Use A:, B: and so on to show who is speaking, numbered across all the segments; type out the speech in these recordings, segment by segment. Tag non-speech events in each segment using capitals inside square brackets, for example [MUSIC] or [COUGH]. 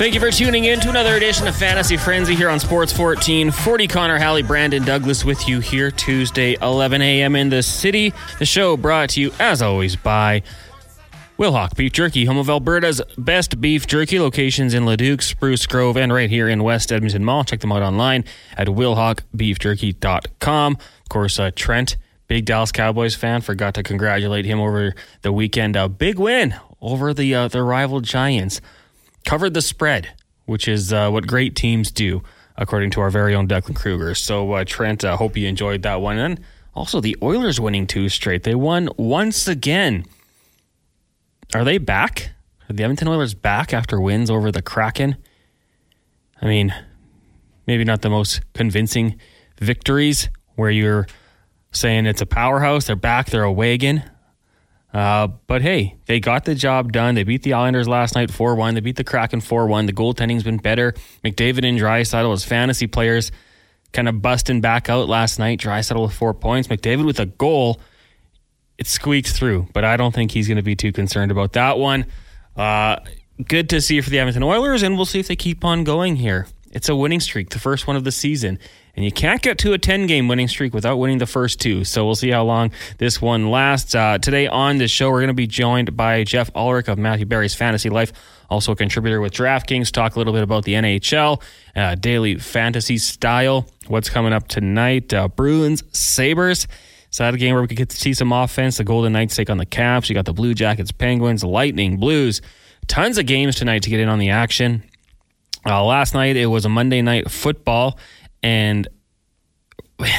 A: Thank you for tuning in to another edition of Fantasy Frenzy here on Sports 14. 40 Connor, Hallie, Brandon Douglas with you here Tuesday, 11 a.m. in the city. The show brought to you, as always, by Wilhauk Beef Jerky, home of Alberta's best beef jerky locations in Leduc, Spruce Grove, and right here in West Edmonton Mall. Check them out online at wilhaukbeefjerky.com. Of course, uh, Trent, big Dallas Cowboys fan, forgot to congratulate him over the weekend. A big win over the uh, the rival Giants covered the spread, which is uh, what great teams do, according to our very own Declan Kruger. So, uh, Trent, I hope you enjoyed that one. And also, the Oilers winning two straight. They won once again. Are they back? Are the Edmonton Oilers back after wins over the Kraken? I mean, maybe not the most convincing victories where you're saying it's a powerhouse. They're back. They're a wagon. Uh, but hey, they got the job done. They beat the Islanders last night 4 1. They beat the Kraken 4 1. The goaltending's been better. McDavid and Draisaitl as fantasy players kind of busting back out last night. Draisaitl with four points. McDavid with a goal. It squeaked through, but I don't think he's going to be too concerned about that one. Uh, good to see for the Edmonton Oilers, and we'll see if they keep on going here. It's a winning streak, the first one of the season. And you can't get to a 10 game winning streak without winning the first two. So we'll see how long this one lasts. Uh, today on the show, we're going to be joined by Geoff Ulrich of Matthew Berry's Fantasy Life, also a contributor with DraftKings. Talk a little bit about the NHL, uh, daily fantasy style, what's coming up tonight, uh, Bruins, Sabres. So that a game where we could get to see some offense. The Golden Knights take on the Caps. You got the Blue Jackets, Penguins, Lightning, Blues. Tons of games tonight to get in on the action. Uh, last night it was a Monday night football, and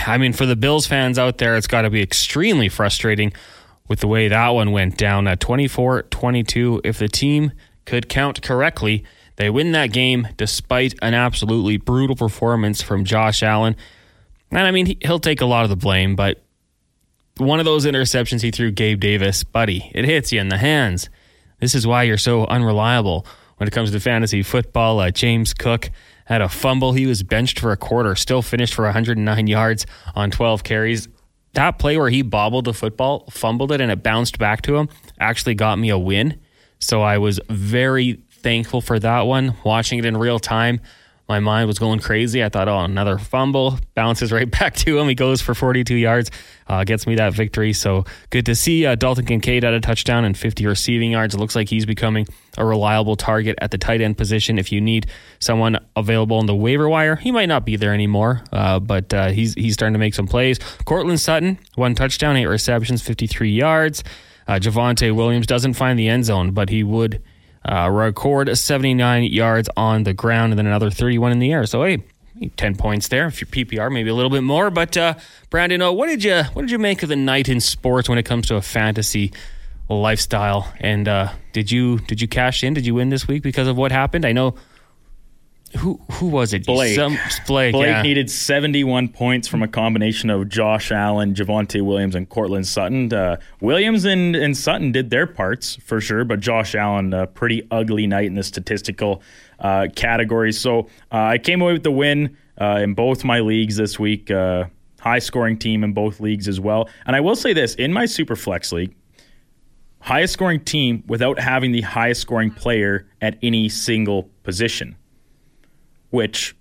A: I mean for the Bills fans out there, it's got to be extremely frustrating with the way that one went down at 24-22. If the team could count correctly, they win that game despite an absolutely brutal performance from Josh Allen. And I mean, he'll take a lot of the blame, but one of those interceptions he threw Gabe Davis, buddy, it hits you in the hands. This is why you're so unreliable when it comes to fantasy football. Uh, James Cook had a fumble. He was benched for a quarter, still finished for 109 yards on 12 carries. That play where he bobbled the football, fumbled it, and it bounced back to him actually got me a win. So I was very thankful for that one. Watching it in real time, my mind was going crazy. I thought, oh, another fumble, bounces right [LAUGHS] back to him. He goes for 42 yards, uh, gets me that victory. So good to see uh, Dalton Kincaid at a touchdown and 50 receiving yards. It looks like he's becoming a reliable target at the tight end position. If you need someone available on the waiver wire, he might not be there anymore, uh, but uh, he's he's starting to make some plays. Courtland Sutton, one touchdown, eight receptions, 53 yards. Uh, Javonte Williams doesn't find the end zone, but he would uh, record 79 yards on the ground and then another 31 in the air. So, hey, 10 points there. If you're PPR, maybe a little bit more. But, uh, Brandon, oh, what did you what did you make of the night in sports when it comes to a fantasy lifestyle? And uh, did you did you cash in? Did you win this week because of what happened? I know who who was it?
B: Blake.
A: Some, Blake,
B: Blake
A: yeah.
B: needed 71 points from a combination of Josh Allen, Javonte Williams, and Courtland Sutton. Uh, Williams and, and Sutton did their parts for sure, but Josh Allen, a pretty ugly night in the statistical uh, categories. So uh, I came away with the win uh, in both my leagues this week. Uh, high scoring team in both leagues as well. And I will say this in my Superflex league, highest scoring team without having the highest scoring player at any single position which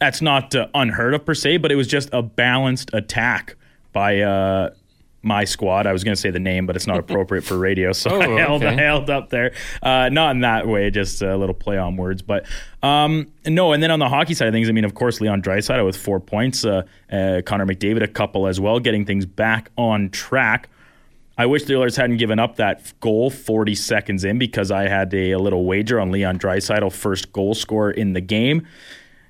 B: that's not uh, unheard of per se, but it was just a balanced attack by uh, my squad. I was going to say the name, but it's not appropriate for radio, so [LAUGHS]
A: Oh,
B: I, held,
A: okay.
B: I held up there. Uh, not in that way, just a little play on words. But um, no, and then on the hockey side of things, I mean, of course, Leon Draisaitl with four points, uh, uh, Connor McDavid a couple as well, getting things back on track. I wish the Oilers hadn't given up that goal 40 seconds in because I had a, a little wager on Leon Draisaitl first goal scorer in the game.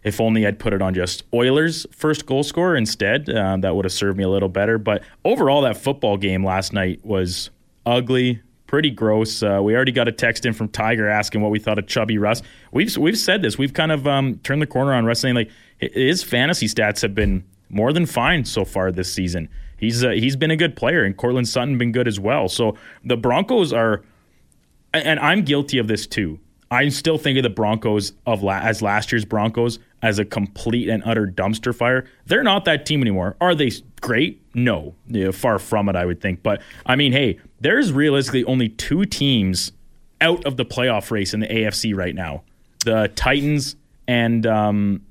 B: If only I'd put it on just Oilers first goal scorer instead, um, that would have served me a little better. But overall, that football game last night was ugly, pretty gross. Uh, we already got a text in from Tiger asking what we thought of Chubby Russ. We've we've said this. We've kind of um, turned the corner on wrestling. Like his fantasy stats have been more than fine so far this season. He's uh, he's been a good player, and Courtland Sutton been good as well. So the Broncos are, and I'm guilty of this too. I still think of the Broncos of la- as last year's Broncos as a complete and utter dumpster fire. They're not that team anymore. Are they great? No, Yeah, far from it. I would think, but I mean, hey, there's realistically only two teams out of the playoff race in the AFC right now. the Titans and um,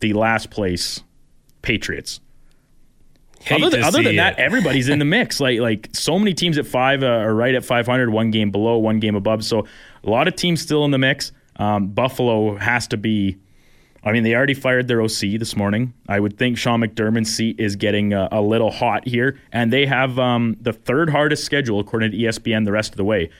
B: the last place Patriots. Other than, other than that, [LAUGHS] everybody's in the mix. Like like so many teams at five uh, are right at 500, one game below, one game above. So a lot of teams still in the mix. Um, Buffalo has to be. I mean, they already fired their OC this morning. I would think Sean McDermott's seat is getting a, a little hot here, and they have um, the third hardest schedule according to ESPN the rest of the way.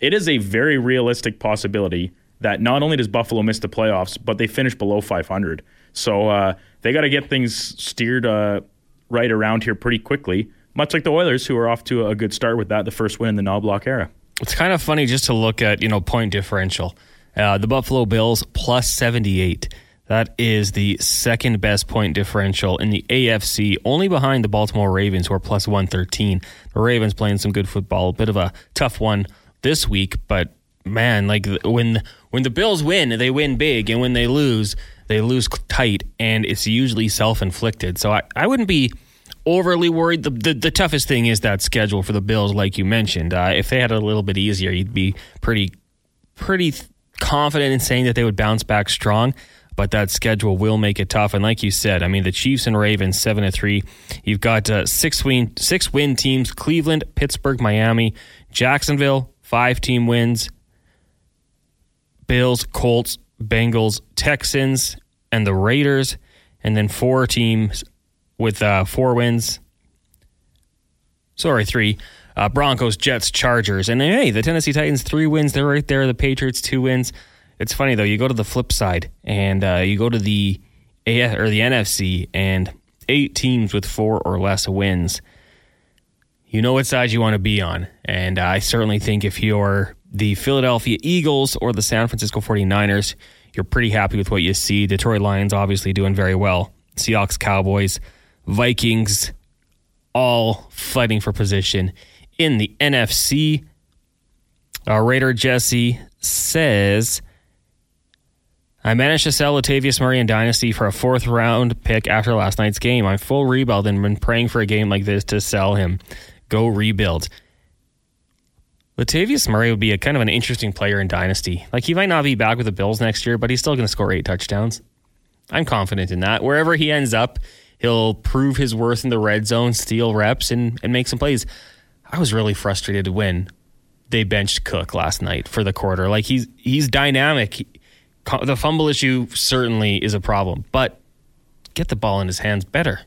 B: It is a very realistic possibility that not only does Buffalo miss the playoffs, but they finish below 500. So uh, they got to get things steered uh, right around here pretty quickly, much like the Oilers, who are off to a good start with that, the first win in the Knoblauch era.
A: It's kind of funny just to look at, you know, point differential. Uh, the Buffalo Bills plus 78. That is the second best point differential in the AFC, only behind the Baltimore Ravens, who are plus 113. The Ravens playing some good football, a bit of a tough one this week, but man, like when when the Bills win, they win big, and when they lose, they lose tight, and it's usually self inflicted. So I, I wouldn't be overly worried. The, the the toughest thing is that schedule for the Bills, like you mentioned. Uh, if they had it a little bit easier, you'd be pretty pretty confident in saying that they would bounce back strong. But that schedule will make it tough. And like you said, I mean, the Chiefs and Ravens seven to three. You've got uh, six win six win teams: Cleveland, Pittsburgh, Miami, Jacksonville, five team wins. Bills, Colts, Bengals, Texans, and the Raiders, and then four teams with uh, four wins. Sorry, three. Uh, Broncos, Jets, Chargers, and hey, the Tennessee Titans three wins. They're right there. The Patriots two wins. It's funny though. You go to the flip side, and uh, you go to the AF or the NFC, and eight teams with four or less wins. You know what side you want to be on, and I certainly think if you're the Philadelphia Eagles or the San Francisco 49ers, you're pretty happy with what you see. Detroit Lions obviously doing very well. Seahawks, Cowboys, Vikings, all fighting for position in the NFC. Our Raider Jesse says, I managed to sell Latavius Murray in Dynasty for a fourth round pick after last night's game. I'm full rebuild and been praying for a game like this to sell him. Go rebuild. Latavius Murray would be a kind of an interesting player in Dynasty. Like he might not be back with the Bills next year, but he's still going to score eight touchdowns. I'm confident in that. Wherever he ends up, he'll prove his worth in the red zone, steal reps, and, and make some plays. I was really frustrated when they benched Cook last night for the quarter. Like he's he's dynamic. He- the fumble issue certainly is a problem, but get the ball in his hands better.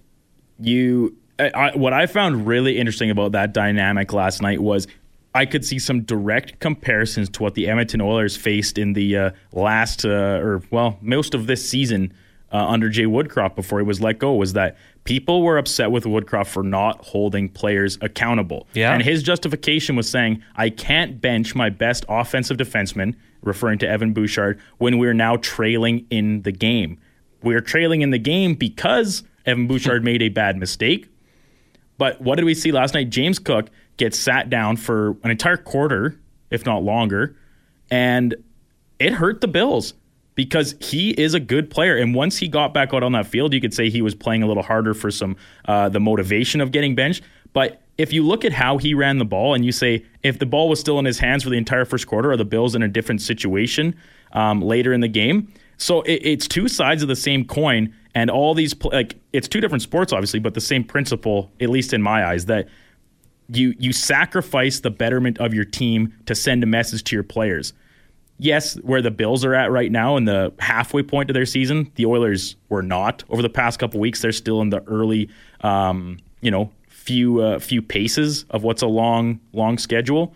B: you I, what I found really interesting about that dynamic last night was I could see some direct comparisons to what the Edmonton Oilers faced in the uh, last uh, or well most of this season uh, under Jay Woodcroft before he was let go was that people were upset with Woodcroft for not holding players accountable.
A: Yeah.
B: And his justification was saying, I can't bench my best offensive defenseman, referring to Evan Bouchard, when we're now trailing in the game. We're trailing in the game because Evan Bouchard [LAUGHS] made a bad mistake. But what did we see last night? James Cook gets sat down for an entire quarter, if not longer, and it hurt the Bills because he is a good player. And once he got back out on that field, you could say he was playing a little harder for some uh, the motivation of getting benched. But if you look at how he ran the ball and you say if the ball was still in his hands for the entire first quarter, are the Bills in a different situation um, later in the game? So it, it's two sides of the same coin, and all these like it's two different sports, obviously, but the same principle, at least in my eyes, that you you sacrifice the betterment of your team to send a message to your players. Yes, where the Bills are at right now in the halfway point of their season, the Oilers were not over the past couple weeks. They're still in the early, um, you know, few uh, few paces of what's a long long schedule.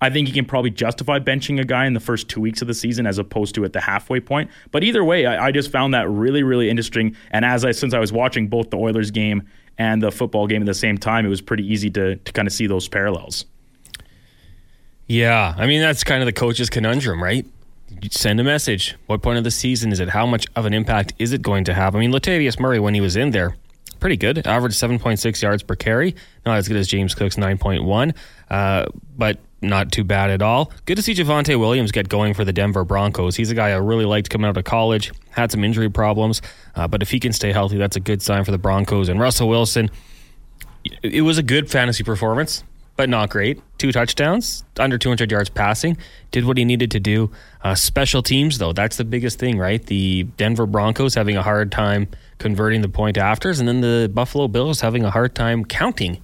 B: I think you can probably justify benching a guy in the first two weeks of the season as opposed to at the halfway point. But either way, I, I just found that really, really interesting. And as I since I was watching both the Oilers game and the football game at the same time, it was pretty easy to to kind of see those parallels.
A: Yeah, I mean that's kind of the coach's conundrum, right? You send a message. What point of the season is it? How much of an impact is it going to have? I mean, Latavius Murray when he was in there, pretty good. Averaged seven point six yards per carry. Not as good as James Cook's nine point one, uh, but not too bad at all. Good to see Javonte Williams get going for the Denver Broncos. He's a guy I really liked coming out of college. Had some injury problems, uh, but if he can stay healthy, that's a good sign for the Broncos. And Russell Wilson, it was a good fantasy performance, but not great. Two touchdowns, under 200 yards passing. Did what he needed to do. Uh, special teams, though, that's the biggest thing, right? The Denver Broncos having a hard time converting the point afters, and then the Buffalo Bills having a hard time counting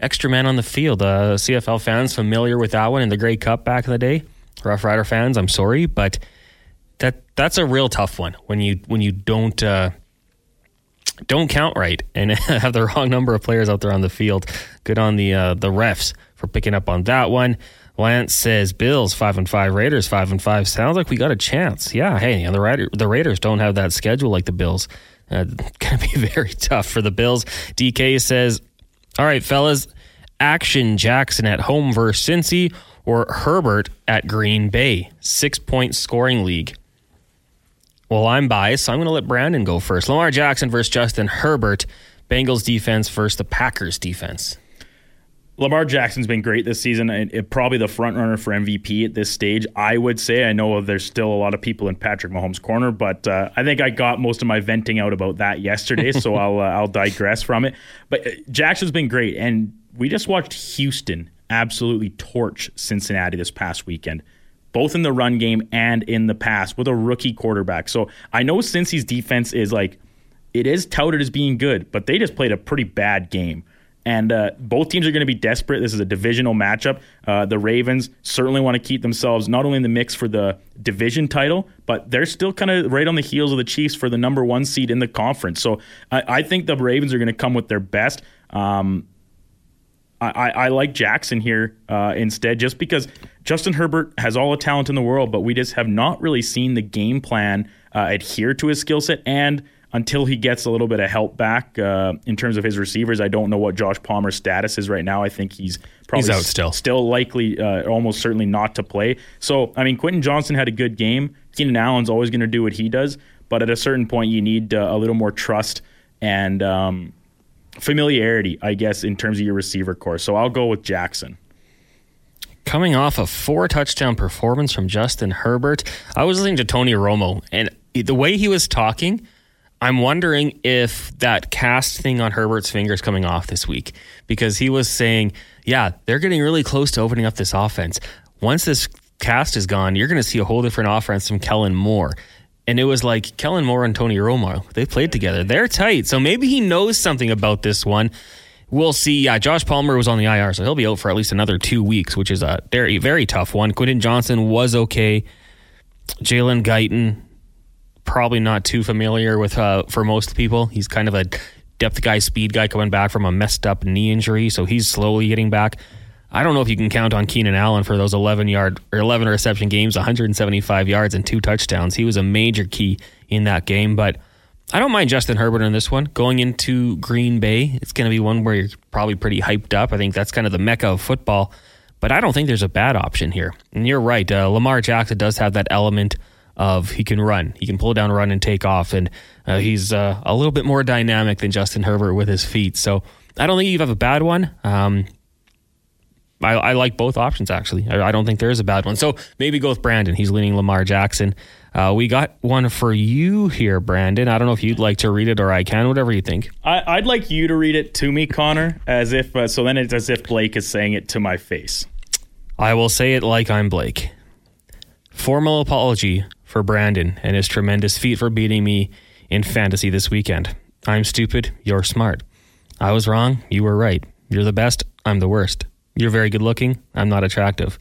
A: extra man on the field. Uh, CFL fans familiar with that one in the Grey Cup back in the day. Rough Rider fans, I'm sorry, but that that's a real tough one when you when you don't uh, don't count right and [LAUGHS] have the wrong number of players out there on the field. Good on the uh, the refs for picking up on that one. Lance says Bills five and five, Raiders five and five. Sounds like we got a chance. Yeah, hey, and the Raider, the Raiders don't have that schedule like the Bills. Uh, [LAUGHS] gonna be [LAUGHS] very tough for the Bills. DK says, "All right, fellas, action Jackson at home versus Cincy or Herbert at Green Bay. Six point scoring league." Well, I'm biased, so I'm going to let Brandon go first. Lamar Jackson versus Justin Herbert. Bengals defense versus the Packers defense.
B: Lamar Jackson's been great this season. It, it, probably the front runner for MVP at this stage. I would say. I know there's still a lot of people in Patrick Mahomes' corner, but uh, I think I got most of my venting out about that yesterday, so [LAUGHS] I'll uh, I'll digress from it. But uh, Jackson's been great, and we just watched Houston absolutely torch Cincinnati this past weekend both in the run game and in the pass with a rookie quarterback. So I know Cincy's defense is like, it is touted as being good, but they just played a pretty bad game. And uh, both teams are going to be desperate. This is a divisional matchup. Uh, the Ravens certainly want to keep themselves not only in the mix for the division title, but they're still kind of right on the heels of the Chiefs for the number one seed in the conference. So I, I think the Ravens are going to come with their best. Um, I, I, like Jackson here uh, instead, just because Justin Herbert has all the talent in the world, but we just have not really seen the game plan uh, adhere to his skill set. And until he gets a little bit of help back uh, in terms of his receivers, I don't know what Josh Palmer's status is right now. I think he's probably
A: he's out still,
B: still likely, uh, almost certainly not to play. So, I mean, Quentin Johnston had a good game. Keenan Allen's always going to do what he does, but at a certain point, you need uh, a little more trust and. Um, familiarity, I guess, in terms of your receiver corps. So I'll go with Jackson.
A: Coming off a four touchdown performance from Justin Herbert, I was listening to Tony Romo, and the way he was talking, I'm wondering if that cast thing on Herbert's fingers coming off this week because he was saying, yeah, they're getting really close to opening up this offense. Once this cast is gone, you're going to see a whole different offense from Kellen Moore. And it was like Kellen Moore and Tony Romo. They played together. They're tight. So maybe he knows something about this one. We'll see. Yeah, Josh Palmer was on the IR, so he'll be out for at least another two weeks, which is a very, very tough one. Quentin Johnston was okay. Jalen Guyton, probably not too familiar with uh, for most people. He's kind of a depth guy, speed guy coming back from a messed up knee injury, so he's slowly getting back. I don't know if you can count on Keenan Allen for those 11 yard or 11 reception games, 175 yards and two touchdowns. He was a major key in that game, but I don't mind Justin Herbert in this one. Going into Green Bay, it's going to be one where you're probably pretty hyped up. I think that's kind of the mecca of football, but I don't think there's a bad option here. And you're right, uh, Lamar Jackson does have that element of he can run, he can pull down, run, and take off, and uh, he's uh, a little bit more dynamic than Justin Herbert with his feet. So I don't think you have a bad one. Um, I, I like both options actually. I, I, don't think there is a bad one. So maybe go with Brandon. He's leaning Lamar Jackson. Uh, we got one for you here, Brandon. I don't know if you'd like to read it or I can, whatever you think.
B: I, would like you to read it to me, Connor, as if uh, so. Then it's as if Blake is saying it to my face.
A: I will say it like I'm Blake. Formal apology for Brandon and his tremendous feat for beating me in fantasy this weekend. I'm stupid. You're smart. I was wrong. You were right. You're the best. I'm the worst. You're very good looking. I'm not attractive.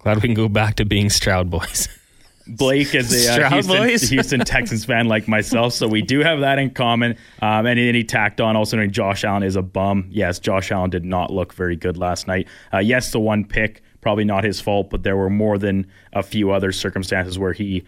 A: Glad we can go back to being Stroud boys. [LAUGHS]
B: Blake is a uh, Houston, [LAUGHS] Houston, Texans fan like myself, so we do have that in common. Um, and then he tacked on also knowing Josh Allen is a bum. Yes, Josh Allen did not look very good last night. Uh, yes, the one pick probably not his fault, but there were more than a few other circumstances where he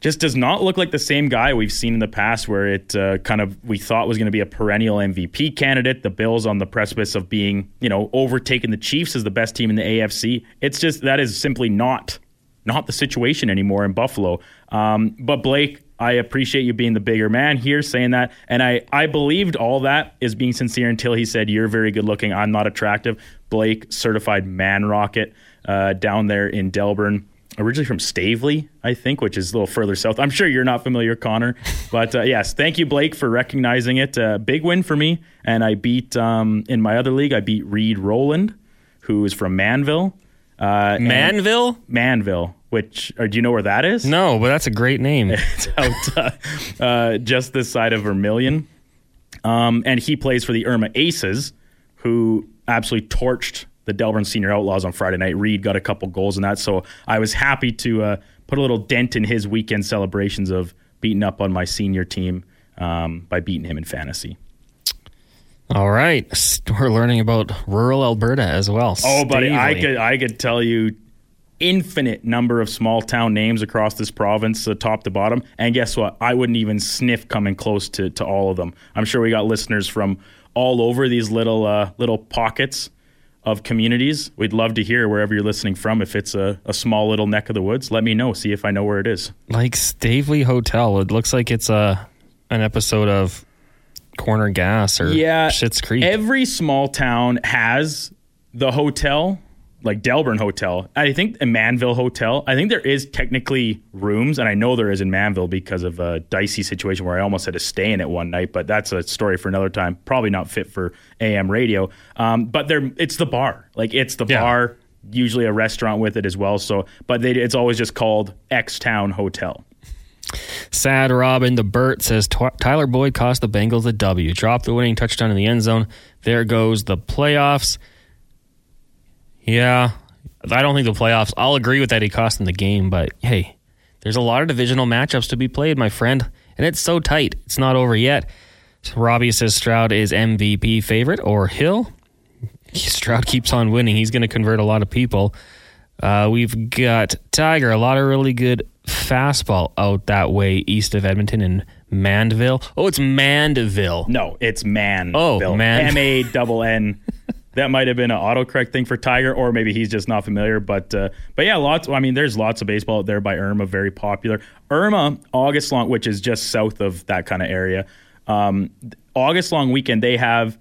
B: just does not look like the same guy we've seen in the past where it uh, kind of we thought was going to be a perennial MVP candidate. The Bills on the precipice of being, you know, overtaking the Chiefs as the best team in the AFC. It's just that is simply not not the situation anymore in Buffalo. Um, but Blake, I appreciate you being the bigger man here, saying that, and I I believed all that is being sincere until he said you're very good looking. I'm not attractive. Blake, certified man rocket, uh, down there in Delburne. originally from Stavely, I think, which is a little further south. I'm sure you're not familiar, Connor, [LAUGHS] but uh, yes, thank you, Blake, for recognizing it. Uh, big win for me, and I beat um, in my other league. I beat Reed Roland, who is from Mannville. Uh,
A: Mannville?
B: Mannville, which or do you know where that is?
A: No, but that's a great name. [LAUGHS]
B: It's out uh, uh, just this side of Vermilion. Um, and he plays for the Irma Aces, who absolutely torched the Delburne Senior Outlaws on Friday night. Reed got a couple goals in that, so I was happy to uh, put a little dent in his weekend celebrations of beating up on my senior team um, by beating him in fantasy.
A: All right. We're learning about rural Alberta as well.
B: Oh, buddy, I could I could tell you infinite number of small town names across this province, uh, top to bottom. And guess what? I wouldn't even sniff coming close to, to all of them. I'm sure we got listeners from all over these little uh, little pockets of communities. We'd love to hear wherever you're listening from. If it's a, a small little neck of the woods, let me know. See if I know where it is.
A: like Stavely Hotel. It looks like it's a an episode of Corner Gas or
B: Yeah,
A: Schitt's Creek.
B: Every small town has the hotel, like Delburne Hotel. I think in Mannville Hotel. I think there is technically rooms, and I know there is in Mannville because of a dicey situation where I almost had to stay in it one night. But that's a story for another time. Probably not fit for AM radio. Um, but there, it's the bar. Like it's the
A: Yeah.
B: bar. Usually a restaurant with it as well. So, but they, it's always just called X Town Hotel.
A: Sad Robin the Burt says Tyler Boyd cost the Bengals a W. Dropped the winning touchdown in the end zone. There goes the playoffs. Yeah, I don't think the playoffs. I'll agree with that. He cost in the game, but hey, there's a lot of divisional matchups to be played, my friend, and it's so tight. It's not over yet. Robbie says Stroud is MVP favorite or Hill. [LAUGHS] Stroud keeps on winning. He's going to convert a lot of people. Uh, we've got Tiger, a lot of really good fastball out that way east of Edmonton and Mandeville. Oh, it's Mandeville.
B: No, it's man.
A: Oh, Man.
B: M A double N. [LAUGHS] That might have been an autocorrect thing for Tiger, or maybe he's just not familiar. But uh, but yeah, lots. I mean, there's lots of baseball out there by Irma, very popular. Irma August long, which is just south of that kind of area. Um, August long weekend, they have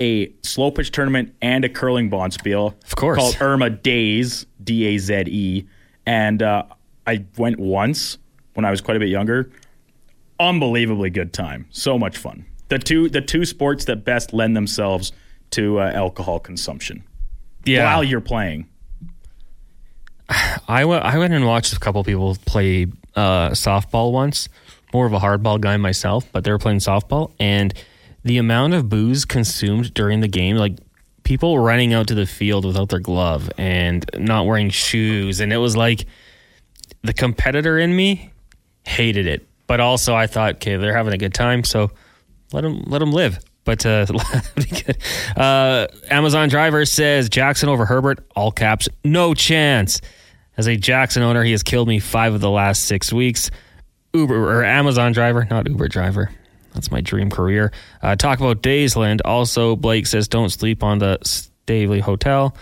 B: a slow pitch tournament and a curling bonspiel.
A: Of course.
B: called Irma Days, D A Z E, and uh, I went once when I was quite a bit younger unbelievably good time. So much fun. The two the two sports that best lend themselves to uh, alcohol consumption
A: Yeah,
B: while you're playing. [SIGHS]
A: I went. I went and watched a couple people play uh, softball once. More of a hardball guy myself, but they were playing softball, and the amount of booze consumed during the game, like people running out to the field without their glove and not wearing shoes, and it was like the competitor in me hated it, but also I thought, okay, they're having a good time, so let them let them live. But uh, [LAUGHS] uh, Amazon driver says Jackson over Herbert, all caps, no chance. As a Jackson owner, he has killed me five of the last six weeks. Uber or Amazon driver, not Uber driver. That's my dream career. Uh, talk about Daysland. Also, Blake says don't sleep on the Stavely Hotel.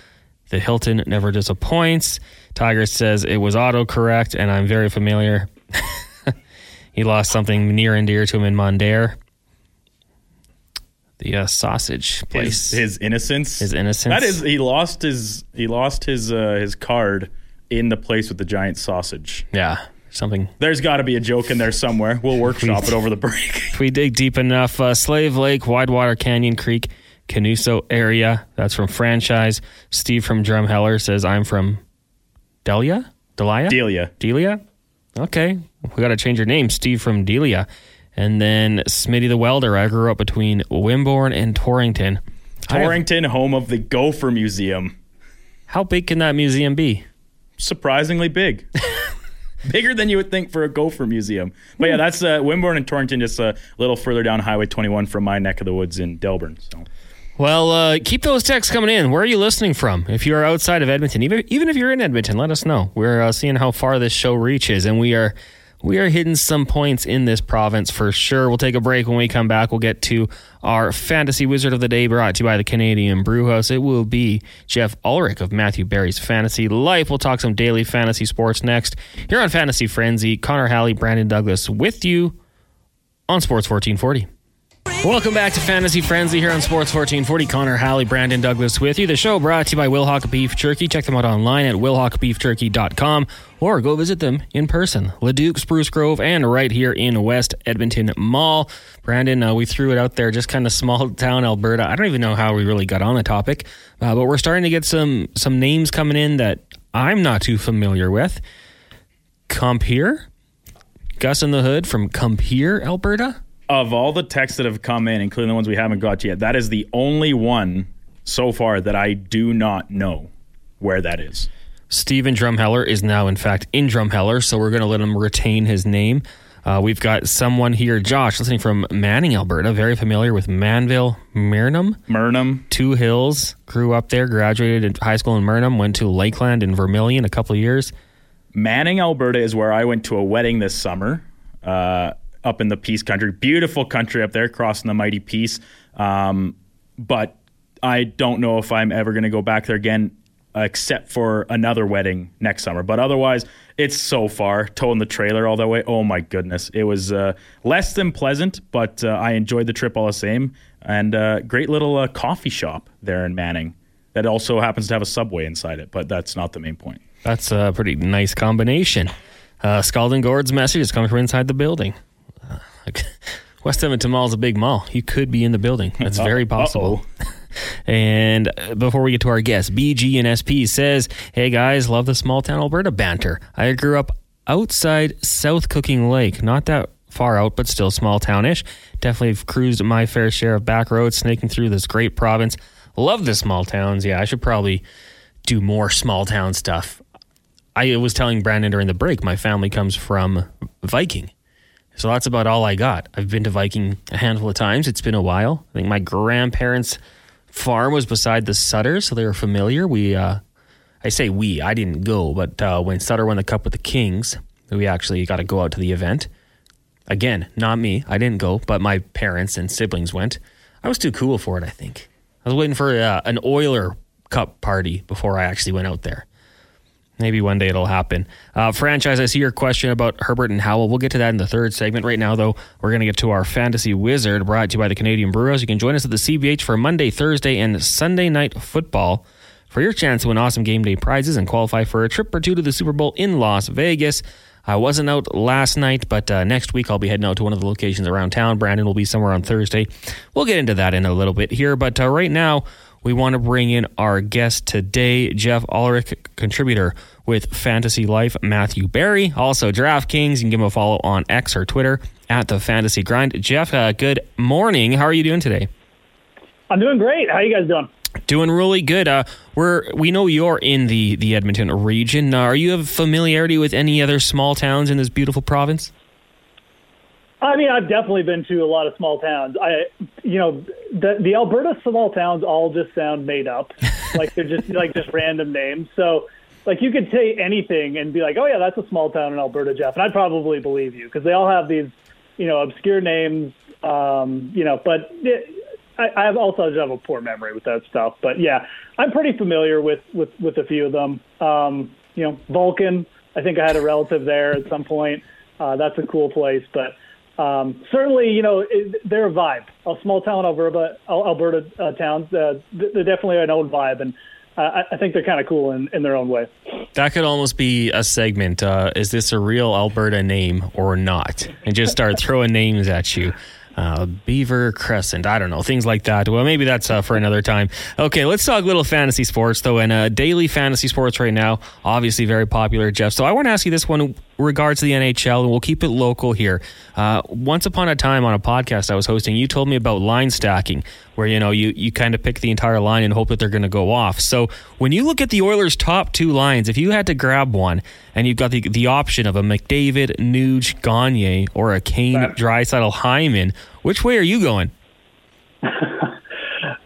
A: The Hilton never disappoints. Tiger says it was autocorrect, and I'm very familiar. [LAUGHS] he lost something near and dear to him in Mundare. The uh, sausage place.
B: His, his innocence.
A: His innocence.
B: That is he lost his he lost his uh, his card in the place with the giant sausage.
A: yeah, something
B: There's got to be a joke in there somewhere. We'll [LAUGHS] workshop it over the break.
A: If [LAUGHS] we dig deep enough, uh, Slave Lake, Widewater Canyon Creek, Kinuso area. That's from franchise. Steve from Drumheller says, I'm from Delia? Delia?
B: Delia.
A: Delia? Okay. We got to change your name. Steve from Delia. And then Smitty the Welder. I grew up between Wimborne and Torrington.
B: Torrington, home of the Gopher Museum.
A: how big can that museum be?
B: surprisingly big. [LAUGHS] Bigger than you would think for a gopher museum. But yeah, that's uh, Wimborne and Torrington, just a little further down Highway 21 from my neck of the woods in Delburne. So
A: Well, uh, keep those texts coming in. Where are you listening from? If you are outside of Edmonton, even even if you're in Edmonton, let us know. We're uh, seeing how far this show reaches, and we are we are hitting some points in this province for sure. We'll take a break. When we come back, we'll get to our fantasy wizard of the day, brought to you by the Canadian Brewhouse. It will be Geoff Ulrich of Matthew Berry's Fantasy Life. We'll talk some daily fantasy sports next here on Fantasy Frenzy. Connor Halley, Brandon Douglas, with you on Sports 1440. Welcome back to Fantasy Frenzy here on Sports 1440. Connor Halley, Brandon Douglas with you. The show brought to you by Wilhauk Beef Jerky. Check them out online at wilhaukbeefjerky.com or go visit them in person. Leduc, Spruce Grove, and right here in West Edmonton Mall. Brandon, uh, we threw it out there, just kind of small [LAUGHS] town Alberta. I don't even know how we really got on the topic, uh, but we're starting to get some some names coming in that I'm not too familiar with. Compeer, Gus in the Hood from Compeer, Alberta
B: of all the texts that have come in, including the ones we haven't got yet, that is the only one so far that I do not know where that is.
A: Stephen Drumheller is now, in fact, in Drumheller, so we're going to let him retain his name. Uh, we've got someone here, Josh, listening from Manning, Alberta, very familiar with Mannville, Murnum.
B: Murnum.
A: Two Hills, grew up there, graduated in high school in Murnum, went to Lakeland in Vermilion a couple of years.
B: Manning, Alberta is where I went to a wedding this summer. Uh, up in the Peace Country. Beautiful country up there, crossing the mighty Peace. Um, but I don't know if I'm ever going to go back there again, except for another wedding next summer. But otherwise, it's so far. Towing the trailer all the way. Oh my goodness, it was uh, less than pleasant, but uh, I enjoyed the trip all the same. And uh, great little uh, coffee shop there in Manning that also happens to have a subway inside it. But that's not the main point.
A: That's a pretty nice combination. Uh, Scalding Gord's message is coming from inside the building. Like [LAUGHS] West Edmonton Mall is a big mall. You could be in the building. That's uh, very possible. [LAUGHS] and uh, before we get to our guest, BG and SP says, "Hey guys, love the small town Alberta banter. I grew up outside South Cooking Lake, not that far out, but still small townish. Definitely cruised my fair share of back roads, snaking through this great province. Love the small towns. Yeah, I should probably do more small town stuff. I was telling Brandon during the break, my family comes from Viking. So that's about all I got. I've been to Viking a handful of times. It's been a while. I think my grandparents' farm was beside the Sutter, so they were familiar. We, uh, I say we, I didn't go, but uh, when Sutter won the cup with the Kings, we actually got to go out to the event. Again, not me. I didn't go, but my parents and siblings went. I was too cool for it, I think. I was waiting for uh, an Oiler Cup party before I actually went out there. Maybe one day it'll happen. Uh, franchise, I see your question about Herbert and Howell. We'll get to that in the third segment. Right now, though, we're going to get to our Fantasy Wizard brought to you by the Canadian Brewers. You can join us at the CBH for Monday, Thursday, and Sunday night football for your chance to win awesome game day prizes and qualify for a trip or two to the Super Bowl in Las Vegas. I wasn't out last night, but uh, next week I'll be heading out to one of the locations around town. Brandon will be somewhere on Thursday. We'll get into that in a little bit here, but uh, right now we want to bring in our guest today, Geoff Ulrich, contributor with Fantasy Life, Matthew Berry, Also, DraftKings. You can give him a follow on X or Twitter at the Fantasy Grind. Geoff, uh, good morning. How are you doing today?
C: I'm doing great. How are you guys doing?
A: Doing really good. Uh, we're we know you're in the the Edmonton region. Uh, are you have familiarity with any other small towns in this beautiful province?
C: I mean, I've definitely been to a lot of small towns. I, you know, the the Alberta small towns all just sound made up, [LAUGHS] like they're just like just random names. So like you could say anything and be like, oh yeah, that's a small town in Alberta, Geoff, and I'd probably believe you because they all have these, you know, obscure names, um, you know. But it, I, I have also have a poor memory with that stuff. But yeah, I'm pretty familiar with with with a few of them. Um, you know, Vulcan. I think I had a relative there at some point. Uh, that's a cool place, but. Um, certainly, you know, they're a vibe. A small town Alberta, Alberta uh, towns, uh, they're definitely an old vibe, and I, I think they're kind of cool in, in their own way.
A: That could almost be a segment. Uh, is this a real Alberta name or not? And just start throwing names at you uh, Beaver Crescent. I don't know things like that. Well, maybe that's uh, for another time. Okay, let's talk little fantasy sports though, and uh, daily fantasy sports right now, obviously very popular, Geoff. So I want to ask you this one regards to the NHL, and we'll keep it local here. Uh, once upon a time on a podcast I was hosting, you told me about line stacking, where you know you you kind of pick the entire line and hope that they're going to go off. So when you look at the Oilers' top two lines, if you had to grab one, and you've got the the option of a McDavid, Nuge, Gagner, or a Kane, Draisaitl, Hyman, which way are you going? [LAUGHS]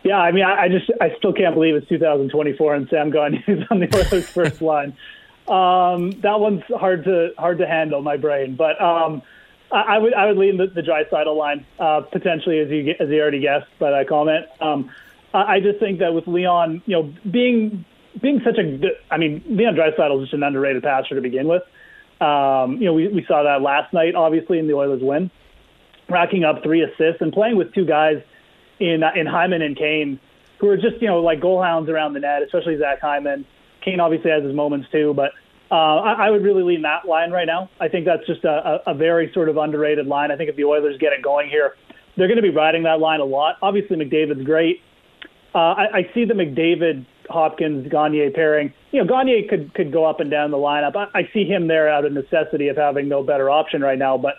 C: yeah, I mean, I, I just I still can't believe it's 2024 and Sam Gagner is on the Oilers' first line. Um, that one's hard to hard to handle my brain, but um, I, I, would I would lean the, the Draisaitl line uh, potentially as you as you already guessed by that comment. Um, I, I just think that with Leon, you know, being being such a I mean Leon Draisaitl is just an underrated passer to begin with. Um, you know, we, we saw that last night, obviously, in the Oilers win. racking up three assists and playing with two guys in uh, in Hyman and Kane, who are just you know like goal hounds around the net, especially Zach Hyman. Kane obviously has his moments too, but uh, I, I would really lean that line right now. I think that's just a, a, very sort of underrated line. I think if the Oilers get it going here, they're going to be riding that line a lot. Obviously, McDavid's great. Uh, I, I see the McDavid Hopkins Gagner pairing. You know, Gagner could could go up and down the lineup. I, I see him there out of necessity of having no better option right now. But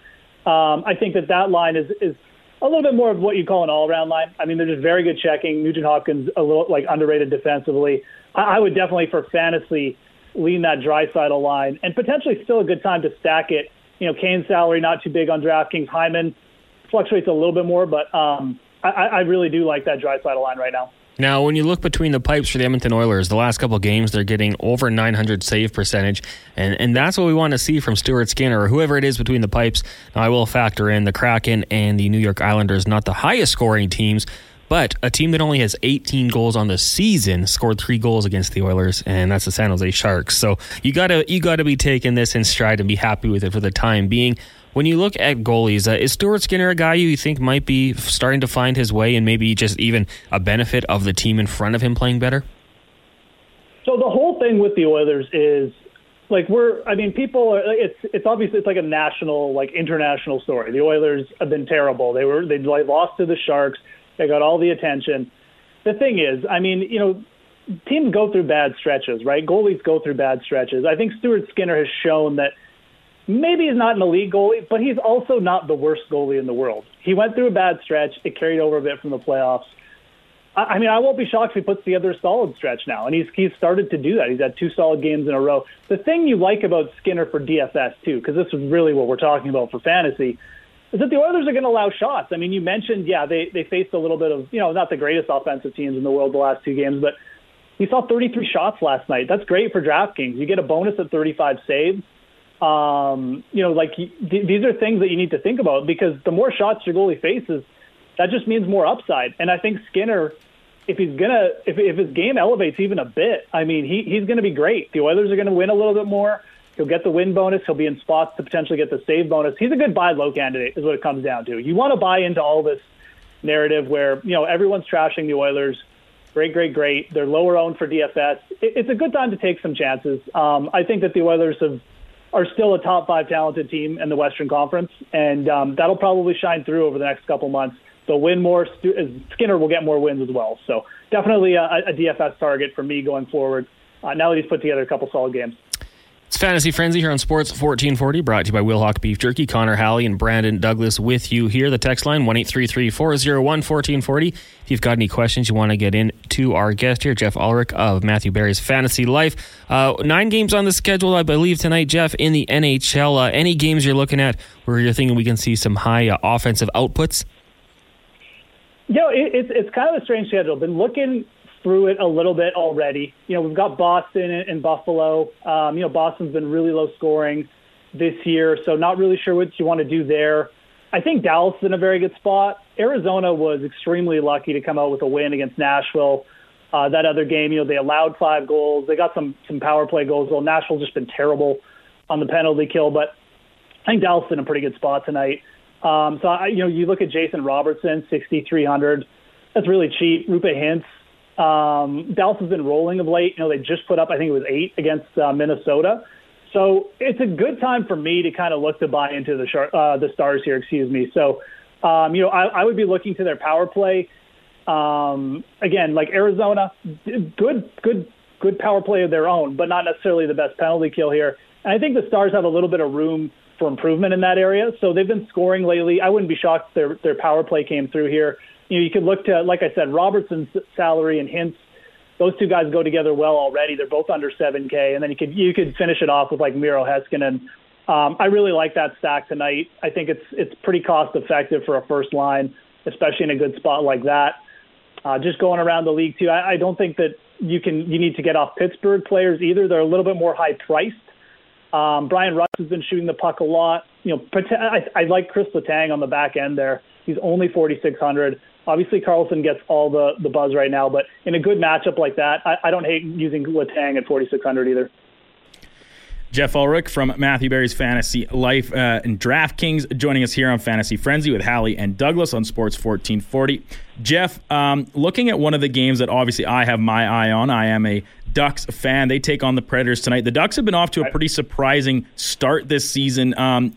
C: um, I think that that line is is a little bit more of what you call an all around line. I mean, they're just very good checking. Nugent Hopkins a little like underrated defensively. I, I would definitely for fantasy lean that Draisaitl line, and potentially still a good time to stack it. You know, Kane's salary not too big on DraftKings. Hyman fluctuates a little bit more, but um, I, I really do like that Draisaitl line right now.
A: Now, when you look between the pipes for the Edmonton Oilers, the last couple games they're getting over 900 save percentage, and and that's what we want to see from Stuart Skinner or whoever it is between the pipes. Now, I will factor in the Kraken and the New York Islanders, not the highest scoring teams, but a team that only has 18 goals on the season scored three goals against the Oilers, and that's the San Jose Sharks. So you gotta you gotta be taking this in stride and be happy with it for the time being. When you look at goalies, uh, is Stuart Skinner a guy you think might be starting to find his way and maybe just even a benefit of the team in front of him playing better?
C: So the whole thing with the Oilers is like we're I mean people are it's it's obviously it's like a national like international story. The Oilers have been terrible. They were they lost to the Sharks. They got all the attention. The thing is, I mean, you know, teams go through bad stretches, right? Goalies go through bad stretches. I think Stuart Skinner has shown that maybe he's not an elite goalie, but he's also not the worst goalie in the world. He went through a bad stretch. It carried over a bit from the playoffs. I mean, I won't be shocked if he puts together a solid stretch now, and he's he's started to do that. He's had two solid games in a row. The thing you like about Skinner for DFS too, because this is really what we're talking about for fantasy, is that the Oilers are going to allow shots. I mean, you mentioned, yeah, they they faced a little bit of, you know, not the greatest offensive teams in the world the last two games, but you saw 33 shots last night. That's great for DraftKings. You get a bonus at 35 saves. Um, you know, like th- these are things that you need to think about because the more shots your goalie faces, that just means more upside. And I think Skinner, if he's gonna, if if his game elevates even a bit, I mean, he he's to be great. The Oilers are to win a little bit more. He'll get the win bonus. He'll be in spots to potentially get the save bonus. He's a good buy low candidate, is what it comes down to. You want to buy into all this narrative where you know everyone's trashing the Oilers. Great, great, great. They're lower owned for DFS. It, it's a good time to take some chances. Um, I think that the Oilers have are still a top five talented team in the Western Conference, and um, that'll probably shine through over the next couple months. They'll win more. Skinner will get more wins as well. So definitely a, a DFS target for me going forward. Uh, now that he's put together a couple solid games.
A: It's Fantasy Frenzy here on Sports 1440, brought to you by Wilhauk Beef Jerky. Connor Halley and Brandon Douglas with you here. The text line, 1 401 1440. If you've got any questions you want to get in to our guest here, Geoff Ulrich of Matthew Berry's Fantasy Life. Uh, nine games on the schedule, I believe, tonight, Geoff, in the NHL. Uh, any games you're looking at where you're thinking we can see some high uh, offensive outputs?
C: You know, it, it's, it's kind of a strange schedule. Been looking through it a little bit already. You know, we've got Boston and, Buffalo. Um, you know, Boston's been really low scoring this year, so not really sure what you want to do there. I think Dallas is in a very good spot. Arizona was extremely lucky to come out with a win against Nashville. Uh, that other game, you know, they allowed five goals. They got some some power play goals. Well, Nashville's just been terrible on the penalty kill, but I think Dallas is in a pretty good spot tonight. Um, so I, you know, you look at Jason Robertson, sixty three hundred. That's really cheap. Roope Hintz, um, Dallas has been rolling of late. You know, they just put up, I think it was eight against uh, Minnesota. So it's a good time for me to kind of look to buy into the shar- uh, the Stars here. Excuse me. So, um, you know, I, I would be looking to their power play. Um, again, like Arizona, good, good, good power play of their own, but not necessarily the best penalty kill here. And I think the Stars have a little bit of room for improvement in that area. So they've been scoring lately. I wouldn't be shocked if their their power play came through here you know, you could look to, like I said, Robertson's salary and Hintz. Those two guys go together well already. They're both under 7K, and then you could you could finish it off with like Miro Heiskanen. Um, I really like that stack tonight. I think it's it's pretty cost effective for a first line, especially in a good spot like that. Uh, just going around the league too, I, I don't think that you can you need to get off Pittsburgh players either. They're a little bit more high priced. Um, Bryan Rust has been shooting the puck a lot. You know, I, I like Chris Letang on the back end there. He's only 4,600. Obviously, Carlson gets all the, the buzz right now, but in a good matchup like that, I, I don't hate using Letang at 4,600 either.
B: Geoff Ulrich from Matthew Berry's Fantasy Life uh, and DraftKings joining us here on Fantasy Frenzy with Hallie and Douglas on Sports 1440. Geoff, um, looking at one of the games that obviously I have my eye on, I am a Ducks fan. They take on the Predators tonight. The Ducks have been off to a pretty surprising start this season. Um,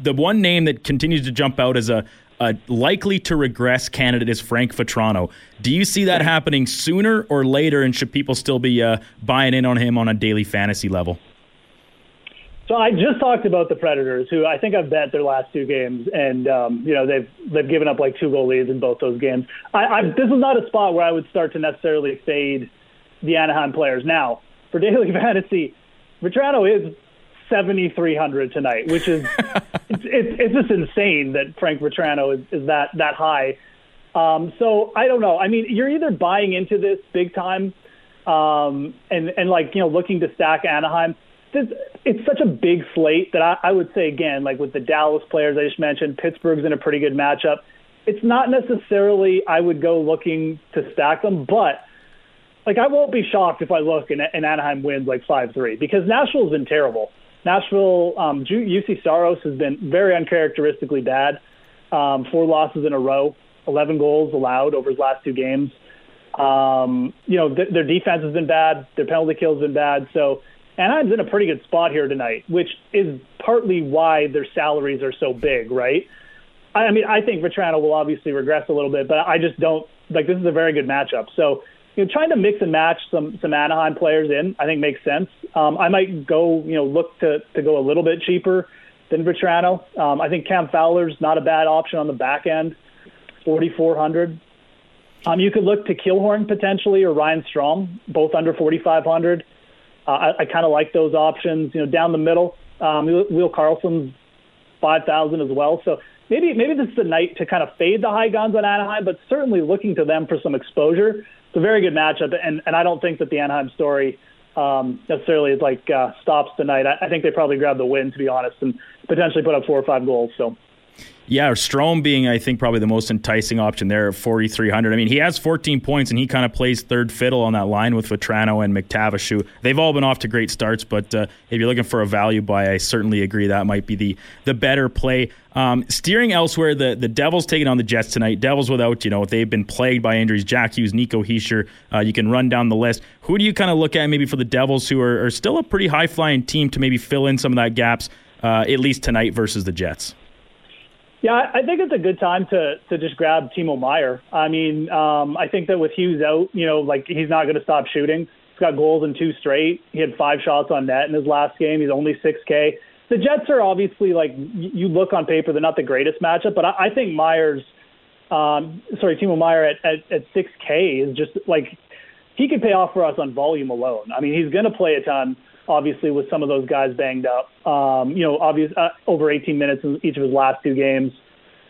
B: the one name that continues to jump out as a, a likely to regress candidate is Frank Vatrano. Do you see that happening sooner or later, and should people still be uh, buying in on him on a daily fantasy level?
C: So I just talked about the Predators, who I think I've bet their last two games, and um, you know they've they've given up like two goal leads in both those games. I, I, this is not a spot where I would start to necessarily fade the Anaheim players. Now for daily [LAUGHS] fantasy, Vatrano is seventy three hundred tonight, which is [LAUGHS] it's, it's it's just insane that Frank Vatrano is, is that that high. Um, so I don't know. I mean, you're either buying into this big time, um, and and like you know looking to stack Anaheim it's such a big slate that I, I would say again, like with the Dallas players I just mentioned, Pittsburgh's in a pretty good matchup. It's not necessarily I would go looking to stack them, but like I won't be shocked if I look and, and Anaheim wins like five three because Nashville's been terrible. Nashville, um, Juuse Saros has been very uncharacteristically bad. Um, four losses in a row, 11 goals allowed over his last two games. Um, you know, th- their defense has been bad. Their penalty kills have been bad. So Anaheim's in a pretty good spot here tonight, which is partly why their salaries are so big, right? I mean, I think Vatrano will obviously regress a little bit, but I just don't like this is a very good matchup. So, you know, trying to mix and match some some Anaheim players in, I think makes sense. Um, I might go, you know, look to to go a little bit cheaper than Vatrano. Um, I think Cam Fowler's not a bad option on the back end, forty four hundred. Um, you could look to Killorn potentially or Ryan Strome, both under forty five hundred. Uh, I, I kind of like those options. You know, down the middle, um, Will Carlson's five thousand as well. So maybe maybe this is the night to kind of fade the high guns on Anaheim, but certainly looking to them for some exposure. It's a very good matchup, and and I don't think that the Anaheim story um, necessarily is like uh, stops tonight. I, I think they probably grab the win to be honest, and potentially put up four or five goals. So.
B: Yeah, Strome being, I think, probably the most enticing option there at 4,300. I mean, he has 14 points and he kind of plays third fiddle on that line with Vatrano and McTavish, who they've all been off to great starts. But uh, if you're looking for a value buy, I certainly agree that might be the the better play. Um, steering elsewhere, the, the Devils taking on the Jets tonight. Devils without, you know, they've been plagued by injuries. Jack Hughes, Nico Hischier. Uh, you can run down the list. Who do you kind of look at maybe for the Devils, who are, are still a pretty high flying team to maybe fill in some of that gaps, uh, at least tonight versus the Jets?
C: Yeah, I think it's a good time to to just grab Timo Meier. I mean, um, I think that with Hughes out, you know, like he's not going to stop shooting. He's got goals in two straight. He had five shots on net in his last game. He's only 6K. The Jets are obviously like you look on paper, they're not the greatest matchup, but I, I think Meier's, um, sorry, Timo Meier at, at at 6K is just like he could pay off for us on volume alone. I mean, he's going to play a ton obviously with some of those guys banged up. Um, you know, obvious uh, over 18 minutes in each of his last two games.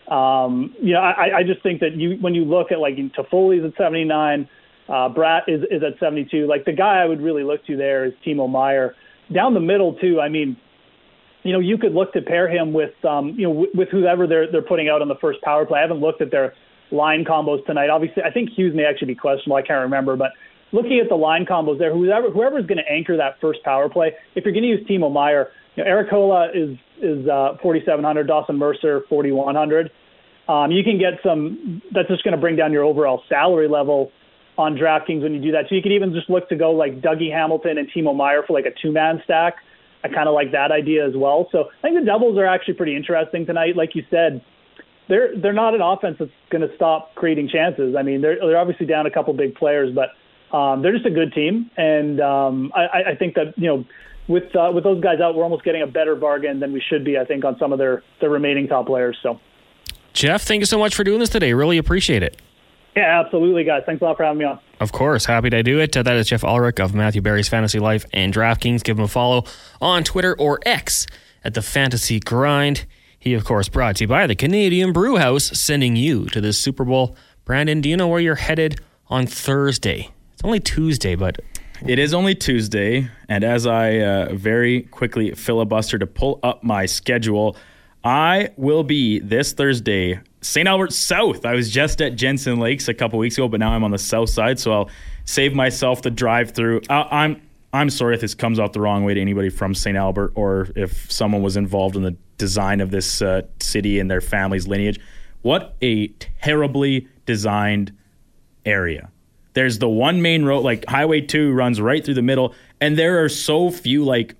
C: Um, you know, I, I just think that you when you look at like Toffoli's at 79, uh, Bratt is is at 72. Like the guy I would really look to there is Timo Meier. Down the middle too. I mean, you know, you could look to pair him with um, you know with, with whoever they're they're putting out on the first power play. I haven't looked at their line combos tonight. Obviously, I think Hughes may actually be questionable. I can't remember, but looking at the line combos there, whoever whoever is going to anchor that first power play, if you're going to use Timo Meier, you know, Erik Haula is is uh, 4,700, Dawson Mercer 4,100. Um, you can get some. That's just going to bring down your overall salary level on DraftKings when you do that. So you could even just look to go like Dougie Hamilton and Timo Meier for like a two man stack. I kind of like that idea as well. So I think the Devils are actually pretty interesting tonight. Like you said, they're they're not an offense that's going to stop creating chances. I mean, they're they're obviously down a couple big players, but um, they're just a good team, and um, I, I think that you know with uh, with those guys out, we're almost getting a better bargain than we should be. I think on some of their their remaining top players. So,
A: Geoff, thank you so much for doing this today. Really appreciate it.
C: Yeah, absolutely, guys. Thanks a lot for having me on.
A: Of course, happy to do it. Uh, that is Geoff Ulrich of Matthew Berry's Fantasy Life and DraftKings. Give him a follow on Twitter or X at the Fantasy Grind. He, of course, brought to you by the Canadian Brew House, sending you to the Super Bowl. Brandon, do you know where you're headed on Thursday? It's only Tuesday, but
B: it is only Tuesday, and as I uh, very quickly filibuster to pull up my schedule, I will be this Thursday, St. Albert South. I was just at Jensen Lakes a couple weeks ago, but now I'm on the south side, so I'll save myself the drive through. Uh, I'm I'm sorry if this comes out the wrong way to anybody from St. Albert or if someone was involved in the design of this uh, city and their family's lineage. What a terribly designed area. There's the one main road, like Highway 2 runs right through the middle, and there are so few like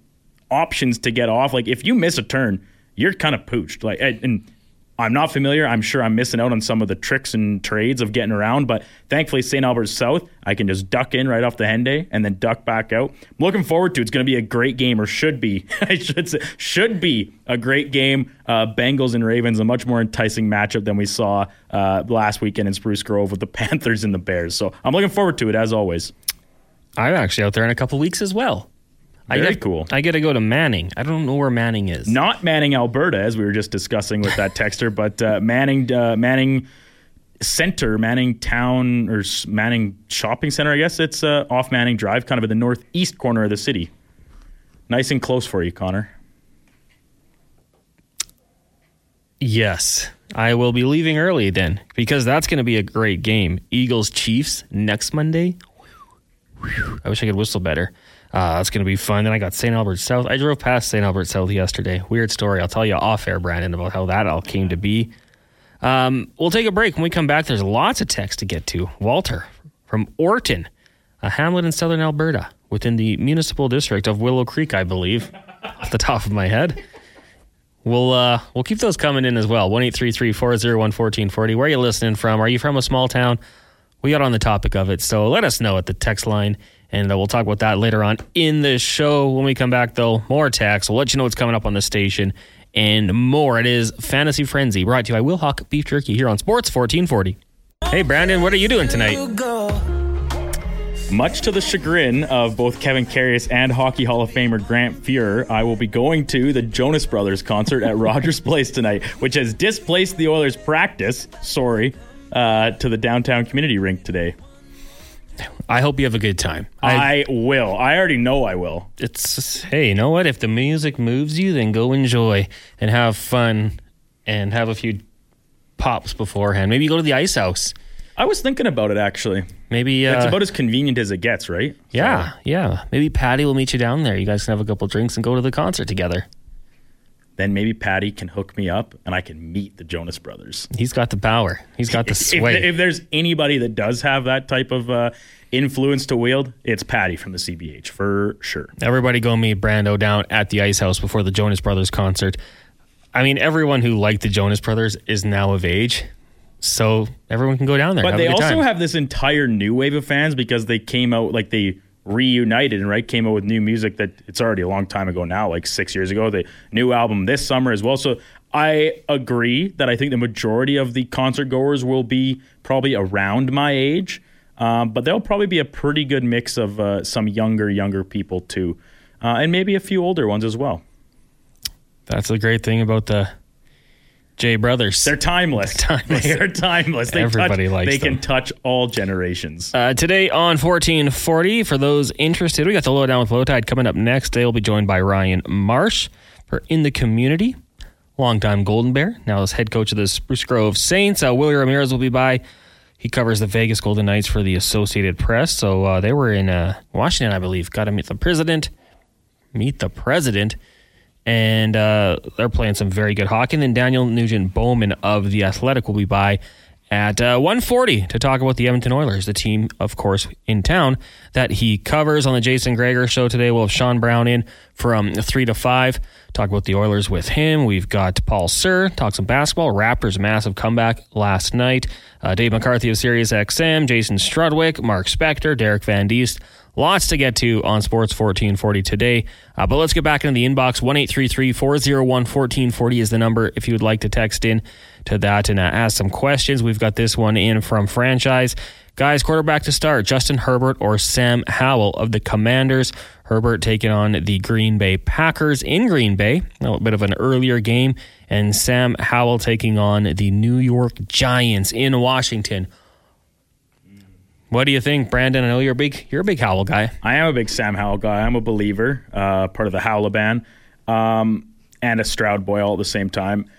B: options to get off. Like if you miss a turn, you're kind of pooched. Like and I'm not familiar. I'm sure I'm missing out on some of the tricks and trades of getting around, but thankfully, St. Albert's South, I can just duck in right off the Henday and then duck back out. I'm looking forward to. It. It's going to be a great game, or should be. [LAUGHS] I should say, should be a great game. Uh, Bengals and Ravens, a much more enticing matchup than we saw uh, last weekend in Spruce Grove with the [LAUGHS] Panthers and the Bears. So I'm looking forward to it as always.
A: I'm actually out there in a couple weeks as well.
B: Very
A: I get,
B: cool.
A: I get to go to Manning. I don't know where Manning is.
B: Not Manning, Alberta, as we were just discussing with that [LAUGHS] texter, but uh, Manning, uh, Manning Center, Manning Town, or Manning Shopping Center. I guess it's uh, off Manning Drive, kind of in the northeast corner of the city. Nice and close for you, Connor.
A: Yes, I will be leaving early then because that's going to be a great game. Eagles Chiefs next Monday. I wish I could whistle better. Uh, that's going to be fun. Then I got St. Albert South. I drove past St. Albert South yesterday. Weird story. I'll tell you off air, Brandon, about how that all came to be. Um, we'll take a break. When we come back, there's lots of text to get to. Walter from Orton, a hamlet in southern Alberta, within the municipal district of Willow Creek, I believe, [LAUGHS] off the top of my head. We'll uh, we'll keep those coming in as well. One eight three three four zero one fourteen forty. Where are you listening from? Are you from a small town? We got on the topic of it, so let us know at the text line and uh, we'll talk about that later on in the show. When we come back, though, more text. We'll let you know what's coming up on the station and more. It is Fantasy Frenzy, brought to you by Wilhauk Beef Jerky here on Sports 1440. Hey, Brandon, what are you doing tonight?
B: Much to the chagrin of both Kevin Karius and Hockey Hall of Famer Grant Fuhr, I will be going to the Jonas Brothers concert at [LAUGHS] Rogers Place tonight, which has displaced the Oilers' practice, sorry, uh, to the downtown community rink today.
A: I hope you have a good time.
B: I, I, will. I already know I will.
A: It's hey, you know what? If the music moves you, then go enjoy and have fun and have a few pops beforehand. Maybe go to the ice house.
B: I was thinking about it actually.
A: Maybe
B: uh, it's about as convenient as it gets, right?
A: Yeah, so. yeah. Maybe Patty will meet you down there. You guys can have a couple drinks and go to the concert together.
B: Then maybe Patty can hook me up and I can meet the Jonas Brothers.
A: He's got the power. He's got the [LAUGHS] sway.
B: If, if there's anybody that does have that type of uh, influence to wield, it's Patty from the CBH for sure.
A: Everybody go meet Brando down at the Ice House before the Jonas Brothers concert. I mean, everyone who liked the Jonas Brothers is now of age. So everyone can go down there.
B: But they also
A: time.
B: have this entire new wave of fans because they came out like they reunited and right came out with new music that it's already a long time ago now, like six years ago. The new album this summer as well. So I agree that I think the majority of the concert goers will be probably around my age. Um, but there'll probably be a pretty good mix of uh, some younger, younger people too, uh, and maybe a few older ones as well.
A: That's the great thing about the J Brothers.
B: They're timeless. They're [LAUGHS] timeless. They're timeless. They
A: Everybody
B: touch,
A: likes
B: They
A: them.
B: can touch all generations.
A: Uh, today on 1440, for those interested, we got the lowdown with Low Tide coming up next. They'll be joined by Ryan Marsh for In the Community, longtime Golden Bear, now as head coach of the Spruce Grove Saints. Uh, Willie Ramirez will be by. He covers the Vegas Golden Knights for the Associated Press. So uh, they were in uh, Washington, I believe. Got to meet the president. Meet the president. And uh, they're playing some very good hockey. And then Daniel Nugent Bowman of The Athletic will be by at uh, 140 to talk about the Edmonton Oilers, the team, of course, in town that he covers on the Jason Gregor show today. We'll have Sean Brown in from 3 to 5. Talk about the Oilers with him. We've got Paul Sir, talk some basketball. Raptors massive comeback last night. Uh, Dave McCarthy of Sirius XM, Jason Strudwick, Mark Spector, Derek Van Diest. Lots to get to on Sports 1440 today. Uh, but let's get back into the inbox. 1833 401 1440 is the number if you would like to text in to that and uh, ask some questions. We've got this one in from franchise. Guys, quarterback to start Justin Herbert or Sam Howell of the Commanders. Herbert taking on the Green Bay Packers in Green Bay, a little bit of an earlier game, and Sam Howell taking on the New York Giants in Washington. What do you think, Brandon? I know you're a big you're a big Howell guy.
B: I am a big Sam Howell guy. I'm a believer, uh, part of the Howell band, um, and a Stroud boy all at the same time.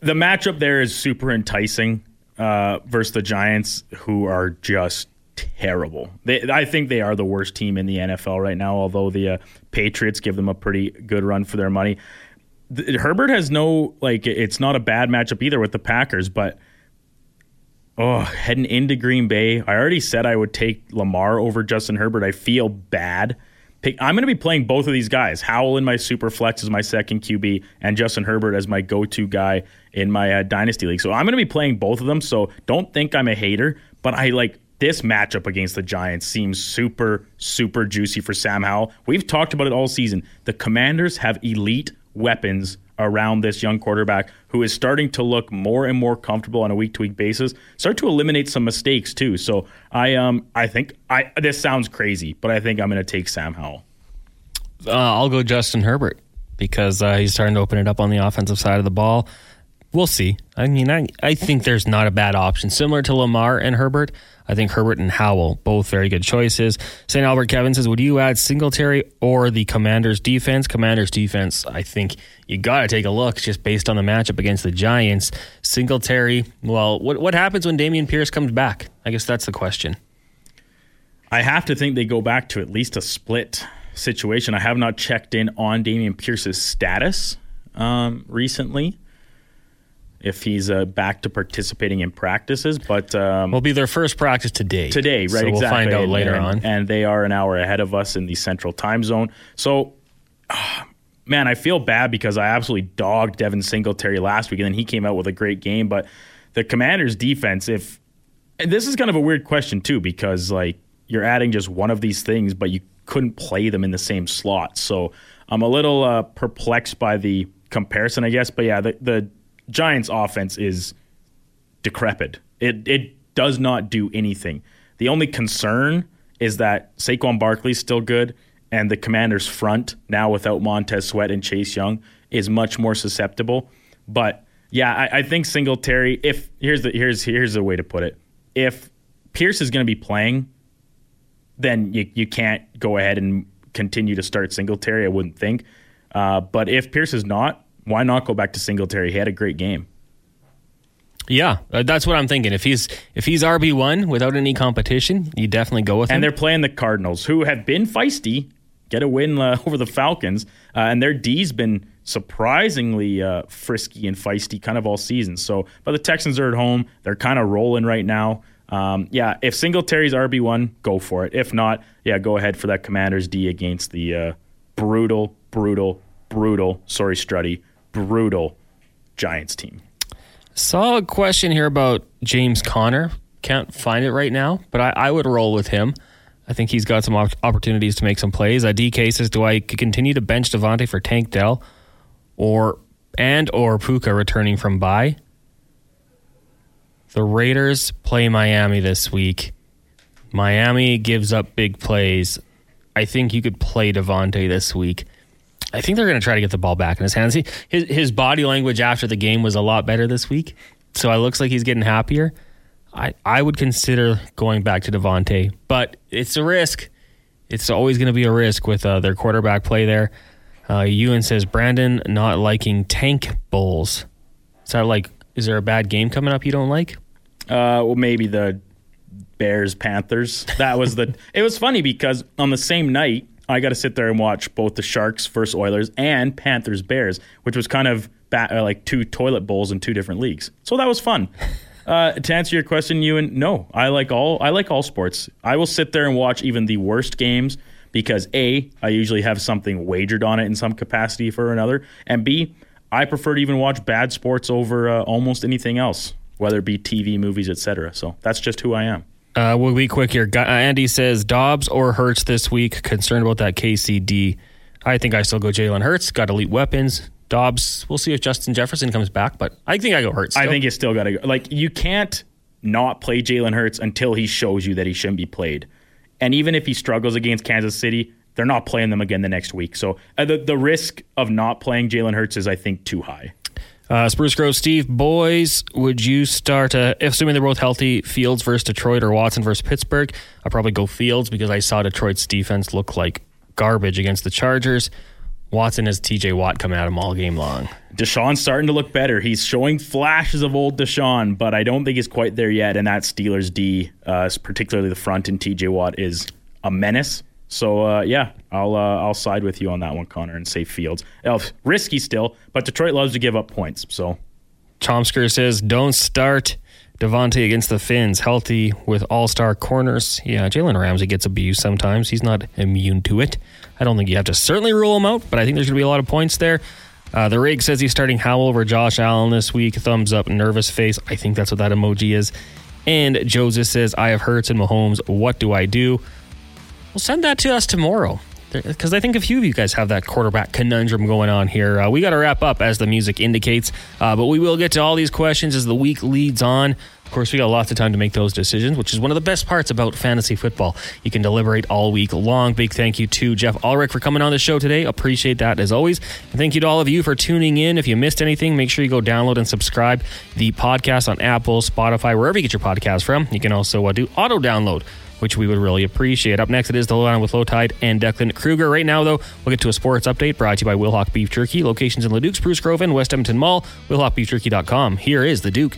B: The matchup there is super enticing uh, versus the Giants, who are just terrible. They, I think they are the worst team in the NFL right now. Although the uh, Patriots give them a pretty good run for their money. The, Herbert has no like. It's not a bad matchup either with the Packers, but oh, heading into Green Bay, I already said I would take Lamar over Justin Herbert. I feel bad. Pick, I'm going to be playing both of these guys. Howell in my super flex as my second QB, and Justin Herbert as my go-to guy in my uh, dynasty league. So I'm going to be playing both of them. So don't think I'm a hater, but I like this matchup against the Giants seems super, super juicy for Sam Howell. We've talked about it all season. The Commanders have elite weapons around this young quarterback who is starting to look more and more comfortable on a week to week basis. Start to eliminate some mistakes too. So I um I think I this sounds crazy, but I think I'm going to take Sam Howell.
A: Uh, I'll go Justin Herbert because uh, he's starting to open it up on the offensive side of the ball. We'll see. I mean, I, I think there's not a bad option. Similar to Lamar and Herbert, I think Herbert and Howell, both very good choices. St. Albert Kevin says, Would you add Singletary or the Commanders defense? Commanders defense, I think you got to take a look just based on the matchup against the Giants. Singletary, well, what, what happens when Dameon Pierce comes back? I guess that's the question.
B: I have to think they go back to at least a split situation. I have not checked in on Dameon Pierce's status um, recently if he's uh, back to participating in practices. But um,
A: will be their first practice today.
B: Today, right?
A: So
B: exactly.
A: We'll find out
B: and,
A: later
B: and,
A: on.
B: And they are an hour ahead of us in the central time zone. So. Uh, man, I feel bad because I absolutely dogged Devin Singletary last week, and then he came out with a great game. But the Commanders' defense, if this is kind of a weird question too, because like you're adding just one of these things, but you couldn't play them in the same slot. So I'm a little uh, perplexed by the comparison, I guess. But yeah, the, the Giants' offense is decrepit. It it does not do anything. The only concern is that Saquon Barkley's still good, and the Commanders' front now without Montez Sweat and Chase Young is much more susceptible. But yeah, I, I think Singletary. If here's the here's here's the way to put it. If Pierce is going to be playing, then you you can't go ahead and continue to start Singletary. I wouldn't think. Uh, but if Pierce is not, why not go back to Singletary? He had a great game.
A: Yeah, uh, that's what I'm thinking. If he's if he's RB one without any competition, you definitely go with
B: and
A: him.
B: And they're playing the Cardinals, who have been feisty, get a win uh, [LAUGHS] over the Falcons, uh, and their D's been surprisingly uh, frisky and feisty kind of all season. So, but the Texans are at home; they're kind of rolling right now. Um, yeah, if Singletary's RB one, go for it. If not, yeah, go ahead for that Commanders D against the uh, brutal, brutal, brutal. Sorry, Struddy, brutal Giants team.
A: Saw a question here about James Conner. Can't find it right now, but I, I would roll with him. I think he's got some op- opportunities to make some plays. Uh, DK says, "Do I continue to bench Davante for Tank Dell, or and or Puka returning from bye?" The Raiders play Miami this week. Miami gives up big plays. I think you could play Davante this week. I think they're going to try to get the ball back in his hands. He, his his body language after the game was a lot better this week, so it looks like he's getting happier. I, I would consider going back to Davante, but it's a risk. It's always going to be a risk with uh, their quarterback play there. Uh, Ewan says Brandon not liking tank bowls. Is that like? Is there a bad game coming up you don't like?
B: Uh, well, maybe the Bears Panthers. That was the. it was funny because on the same night I got to sit there and watch both the Sharks versus Oilers and Panthers Bears, which was kind of bat, uh, like two toilet bowls in two different leagues. So that was fun. [LAUGHS] Uh, to answer your question, Ewan, no, I like all I like all sports. I will sit there and watch even the worst games because a I usually have something wagered on it in some capacity for another, and b I prefer to even watch bad sports over uh, almost anything else, whether it be TV, movies, etc. So that's just who I am.
A: Uh, we'll be quick here. Uh, Andy says Dobbs or Hurts this week. Concerned about that KCD. I think I still go Jalen Hurts. Got elite weapons. Dobbs. We'll see if Justin Jefferson comes back, but I think I go Hurts.
B: Still. I think you still got to go. Like you can't not play Jalen Hurts until he shows you that he shouldn't be played. And even if he struggles against Kansas City, they're not playing them again the next week. So uh, the the risk of not playing Jalen Hurts is, I think, too high.
A: Uh, Spruce Grove, Steve, boys, would you start, uh, assuming they're both healthy, Fields versus Detroit or Watson versus Pittsburgh? I'll probably go Fields because I saw Detroit's defense look like garbage against the Chargers. Watson has TJ Watt coming at him all game long.
B: Deshaun's starting to look better. He's showing flashes of old Deshaun, but I don't think he's quite there yet. And that Steelers D, uh, particularly the front and TJ Watt, is a menace. So uh, yeah, I'll uh, I'll side with you on that one, Connor, and say Fields. Uh, risky still, but Detroit loves to give up points. So
A: Chomsker says, "Don't start Davante against the Fins. Healthy with all-star corners. Yeah, Jalen Ramsey gets abused sometimes. He's not immune to it. I don't think you have to certainly rule him out, but I think there's going to be a lot of points there." Uh, the rig says he's starting Howell over Josh Allen this week. Thumbs up, nervous face. I think that's what that emoji is. And Joseph says, I have Hurts and Mahomes. What do I do? Well, send that to us tomorrow because I think a few of you guys have that quarterback conundrum going on here. Uh, we got to wrap up as the music indicates, uh, but we will get to all these questions as the week leads on. Of course, we got lots of time to make those decisions, which is one of the best parts about fantasy football. You can deliberate all week long. Big thank you to Geoff Ulrich for coming on the show today. Appreciate that as always. And thank you to all of you for tuning in. If you missed anything, make sure you go download and subscribe the podcast on Apple, Spotify, wherever you get your podcast from. You can also uh, do auto download which we would really appreciate. Up next, it is the Lowdown with Low Tide and Declan Kruger. Right now, though, we'll get to a sports update brought to you by Wilhauk Beef Jerky, locations in Leduc, Spruce Grove, and West Edmonton Mall. WilhaukBeefJerky.com. Here is the Duke.